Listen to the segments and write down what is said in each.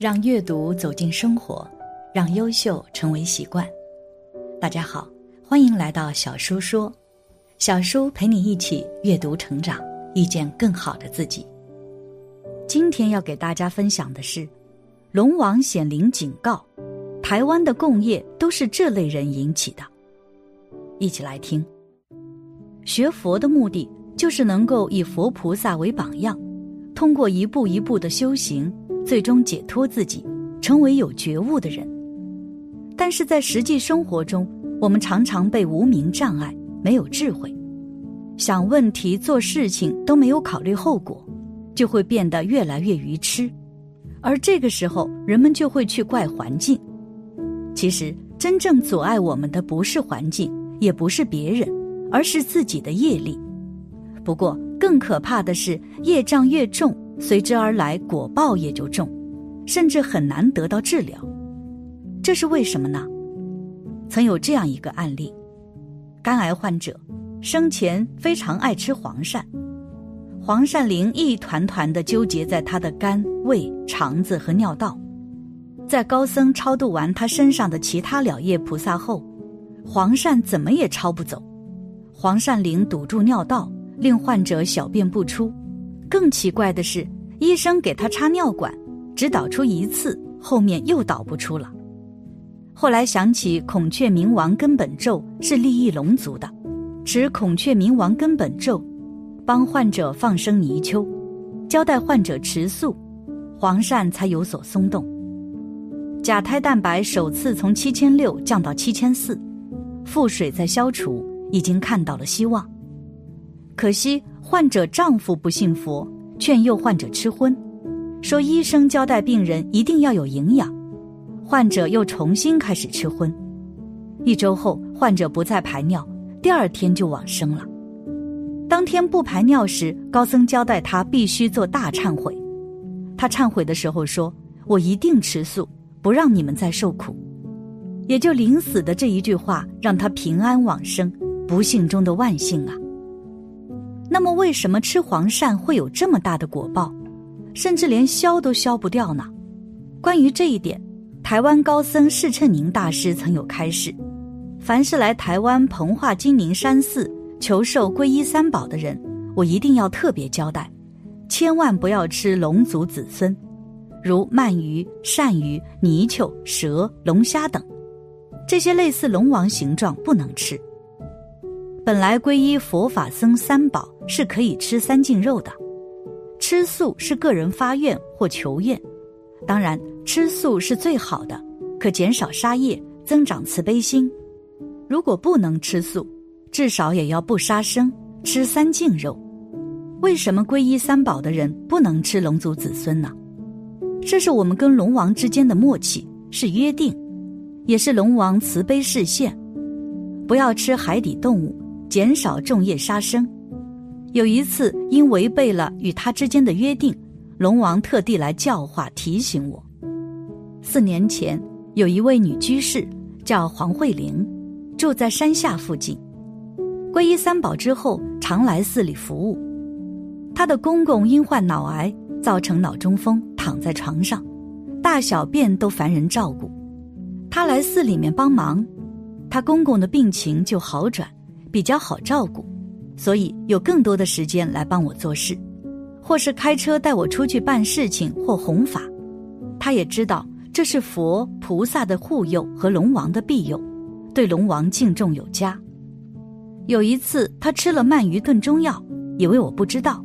让阅读走进生活，让优秀成为习惯。大家好，欢迎来到小叔说，小叔陪你一起阅读成长，遇见更好的自己。今天要给大家分享的是，龙王显灵警告，台湾的共业都是这类人引起的。一起来听。学佛的目的就是能够以佛菩萨为榜样，通过一步一步的修行。最终解脱自己，成为有觉悟的人。但是在实际生活中，我们常常被无名障碍，没有智慧，想问题、做事情都没有考虑后果，就会变得越来越愚痴。而这个时候，人们就会去怪环境。其实，真正阻碍我们的不是环境，也不是别人，而是自己的业力。不过，更可怕的是，业障越重。随之而来，果报也就重，甚至很难得到治疗。这是为什么呢？曾有这样一个案例：肝癌患者生前非常爱吃黄鳝，黄鳝灵一团团的纠结在他的肝、胃、肠子和尿道。在高僧超度完他身上的其他了业菩萨后，黄鳝怎么也超不走，黄鳝灵堵住尿道，令患者小便不出。更奇怪的是，医生给他插尿管，只导出一次，后面又导不出了。后来想起孔雀明王根本咒是利益龙族的，持孔雀明王根本咒，帮患者放生泥鳅，交代患者吃素，黄鳝才有所松动。甲胎蛋白首次从七千六降到七千四，腹水在消除，已经看到了希望。可惜。患者丈夫不信佛，劝诱患者吃荤，说医生交代病人一定要有营养。患者又重新开始吃荤。一周后，患者不再排尿，第二天就往生了。当天不排尿时，高僧交代他必须做大忏悔。他忏悔的时候说：“我一定吃素，不让你们再受苦。”也就临死的这一句话，让他平安往生。不幸中的万幸啊！那么，为什么吃黄鳝会有这么大的果报，甚至连消都消不掉呢？关于这一点，台湾高僧释称宁大师曾有开示：凡是来台湾蓬化金明山寺求受皈依三宝的人，我一定要特别交代，千万不要吃龙族子孙，如鳗鱼、鳝鱼、泥鳅、蛇、龙虾等，这些类似龙王形状不能吃。本来皈依佛法僧三宝是可以吃三净肉的，吃素是个人发愿或求愿，当然吃素是最好的，可减少杀业，增长慈悲心。如果不能吃素，至少也要不杀生，吃三净肉。为什么皈依三宝的人不能吃龙族子孙呢？这是我们跟龙王之间的默契，是约定，也是龙王慈悲示现，不要吃海底动物。减少众业杀生。有一次，因违背了与他之间的约定，龙王特地来教化提醒我。四年前，有一位女居士叫黄慧玲，住在山下附近。皈依三宝之后，常来寺里服务。她的公公因患脑癌，造成脑中风，躺在床上，大小便都烦人照顾。她来寺里面帮忙，她公公的病情就好转。比较好照顾，所以有更多的时间来帮我做事，或是开车带我出去办事情或弘法。他也知道这是佛菩萨的护佑和龙王的庇佑，对龙王敬重有加。有一次，他吃了鳗鱼炖中药，以为我不知道，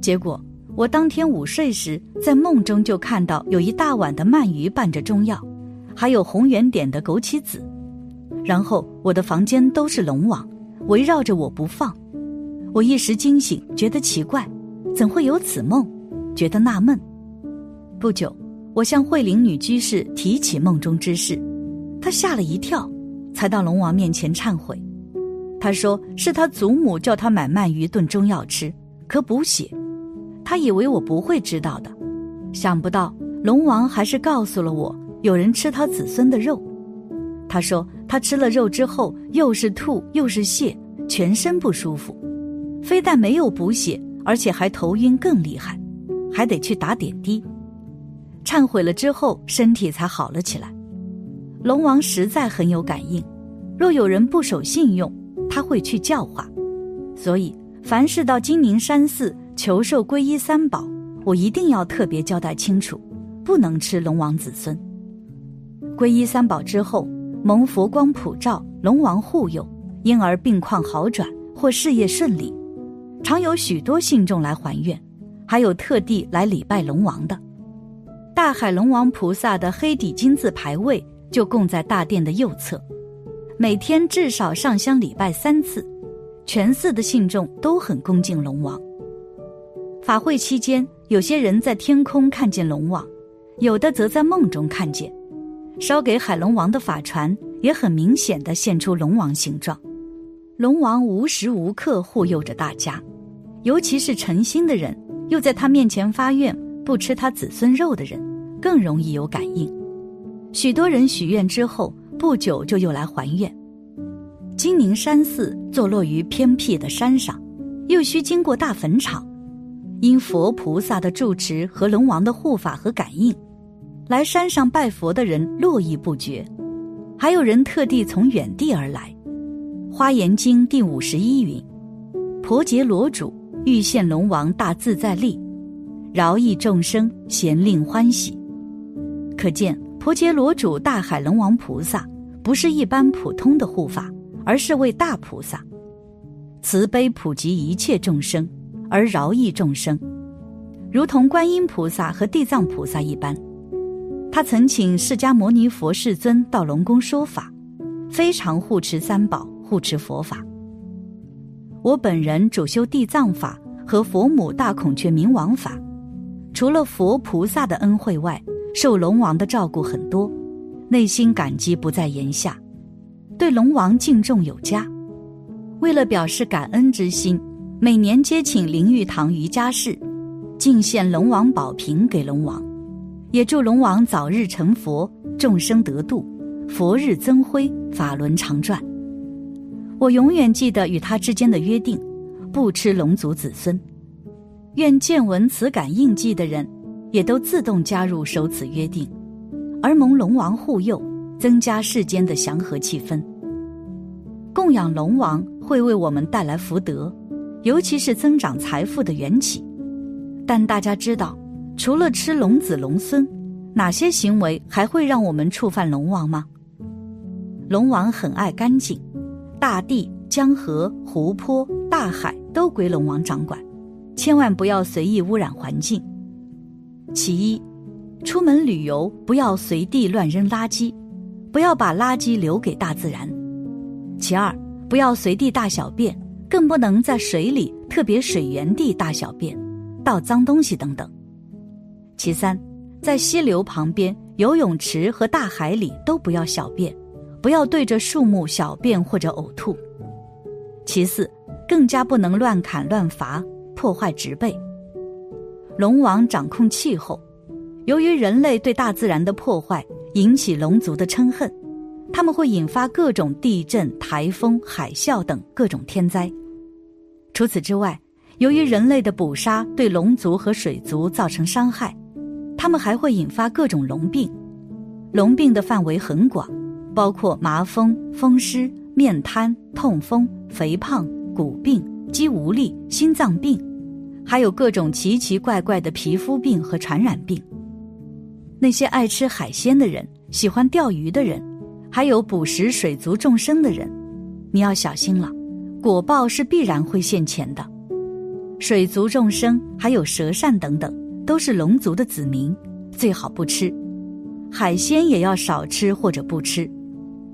结果我当天午睡时，在梦中就看到有一大碗的鳗鱼拌着中药，还有红圆点的枸杞子，然后我的房间都是龙王。围绕着我不放，我一时惊醒，觉得奇怪，怎会有此梦？觉得纳闷。不久，我向慧灵女居士提起梦中之事，她吓了一跳，才到龙王面前忏悔。她说是她祖母叫她买鳗鱼炖中药吃，可补血。她以为我不会知道的，想不到龙王还是告诉了我，有人吃他子孙的肉。他说。他吃了肉之后，又是吐又是泻，全身不舒服，非但没有补血，而且还头晕更厉害，还得去打点滴。忏悔了之后，身体才好了起来。龙王实在很有感应，若有人不守信用，他会去教化。所以，凡是到金陵山寺求受皈依三宝，我一定要特别交代清楚，不能吃龙王子孙。皈依三宝之后，蒙佛光普照，龙王护佑，因而病况好转或事业顺利，常有许多信众来还愿，还有特地来礼拜龙王的。大海龙王菩萨的黑底金字牌位就供在大殿的右侧，每天至少上香礼拜三次，全寺的信众都很恭敬龙王。法会期间，有些人在天空看见龙王，有的则在梦中看见。烧给海龙王的法船也很明显的现出龙王形状，龙王无时无刻护佑着大家，尤其是诚心的人，又在他面前发愿不吃他子孙肉的人，更容易有感应。许多人许愿之后，不久就又来还愿。金陵山寺坐落于偏僻的山上，又需经过大坟场，因佛菩萨的住持和龙王的护法和感应。来山上拜佛的人络绎不绝，还有人特地从远地而来。《花严经》第五十一云：“婆伽罗主欲现龙王大自在力，饶益众生，咸令欢喜。”可见婆伽罗主大海龙王菩萨不是一般普通的护法，而是位大菩萨，慈悲普及一切众生，而饶益众生，如同观音菩萨和地藏菩萨一般。他曾请释迦牟尼佛世尊到龙宫说法，非常护持三宝，护持佛法。我本人主修地藏法和佛母大孔雀明王法，除了佛菩萨的恩惠外，受龙王的照顾很多，内心感激不在言下，对龙王敬重有加。为了表示感恩之心，每年接请灵玉堂瑜伽士，敬献龙王宝瓶给龙王。也祝龙王早日成佛，众生得度，佛日增辉，法轮常转。我永远记得与他之间的约定，不吃龙族子孙。愿见闻此感应记的人，也都自动加入守此约定，而蒙龙王护佑，增加世间的祥和气氛。供养龙王会为我们带来福德，尤其是增长财富的缘起。但大家知道。除了吃龙子龙孙，哪些行为还会让我们触犯龙王吗？龙王很爱干净，大地、江河、湖泊、大海都归龙王掌管，千万不要随意污染环境。其一，出门旅游不要随地乱扔垃圾，不要把垃圾留给大自然。其二，不要随地大小便，更不能在水里，特别水源地大小便，倒脏东西等等。其三，在溪流旁边、游泳池和大海里都不要小便，不要对着树木小便或者呕吐。其四，更加不能乱砍乱伐，破坏植被。龙王掌控气候，由于人类对大自然的破坏，引起龙族的嗔恨，他们会引发各种地震、台风、海啸等各种天灾。除此之外，由于人类的捕杀，对龙族和水族造成伤害。它们还会引发各种龙病，龙病的范围很广，包括麻风、风湿、面瘫、痛风、肥胖、骨病、肌无力、心脏病，还有各种奇奇怪怪的皮肤病和传染病。那些爱吃海鲜的人、喜欢钓鱼的人，还有捕食水族众生的人，你要小心了，果报是必然会现前的。水族众生还有蛇善等等。都是龙族的子民，最好不吃海鲜，也要少吃或者不吃。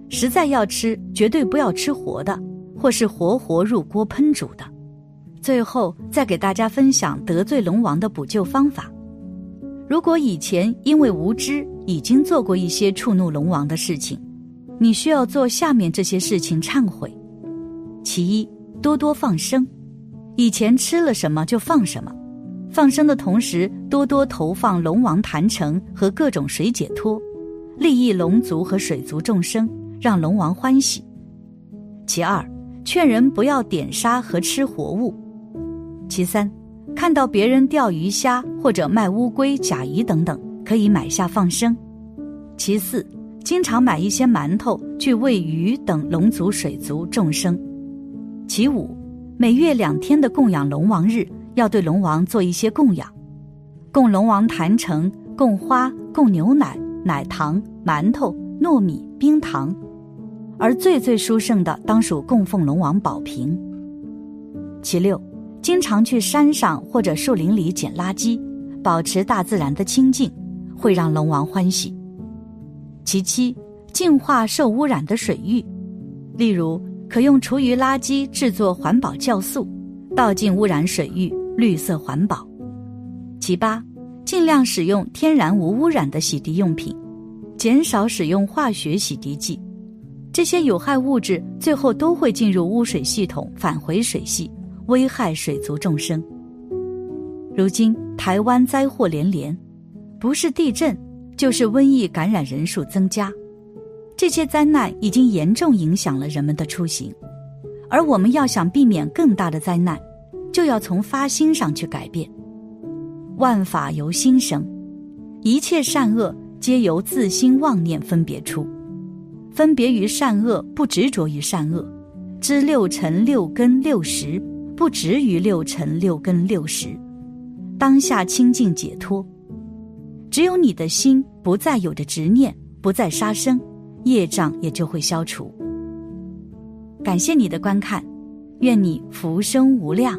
实在要吃，绝对不要吃活的，或是活活入锅烹煮的。最后再给大家分享得罪龙王的补救方法。如果以前因为无知已经做过一些触怒龙王的事情，你需要做下面这些事情忏悔：其一，多多放生，以前吃了什么就放什么。放生的同时，多多投放龙王坛城和各种水解脱，利益龙族和水族众生，让龙王欢喜。其二，劝人不要点杀和吃活物。其三，看到别人钓鱼虾或者卖乌龟、甲鱼等等，可以买下放生。其四，经常买一些馒头去喂鱼等龙族、水族众生。其五，每月两天的供养龙王日，要对龙王做一些供养，供龙王坛城，供花，供牛奶、奶糖、馒头、糯米、冰糖。而最最殊胜的，当属供奉龙王宝瓶。其六，经常去山上或者树林里捡垃圾，保持大自然的清净，会让龙王欢喜。其七，净化受污染的水域，例如可用厨余垃圾制作环保酵素，倒进污染水域，绿色环保。其八，尽量使用天然无污染的洗涤用品，减少使用化学洗涤剂，这些有害物质最后都会进入污水系统，返回水系。危害水族众生。如今台湾灾祸连连，不是地震，就是瘟疫感染人数增加，这些灾难已经严重影响了人们的出行。而我们要想避免更大的灾难，就要从发心上去改变。万法由心生，一切善恶皆由自心妄念分别出，分别于善恶，不执着于善恶，知六尘六根六识。不执于六尘六根六识，当下清净解脱。只有你的心不再有着执念，不再杀生，业障也就会消除。感谢你的观看，愿你福生无量。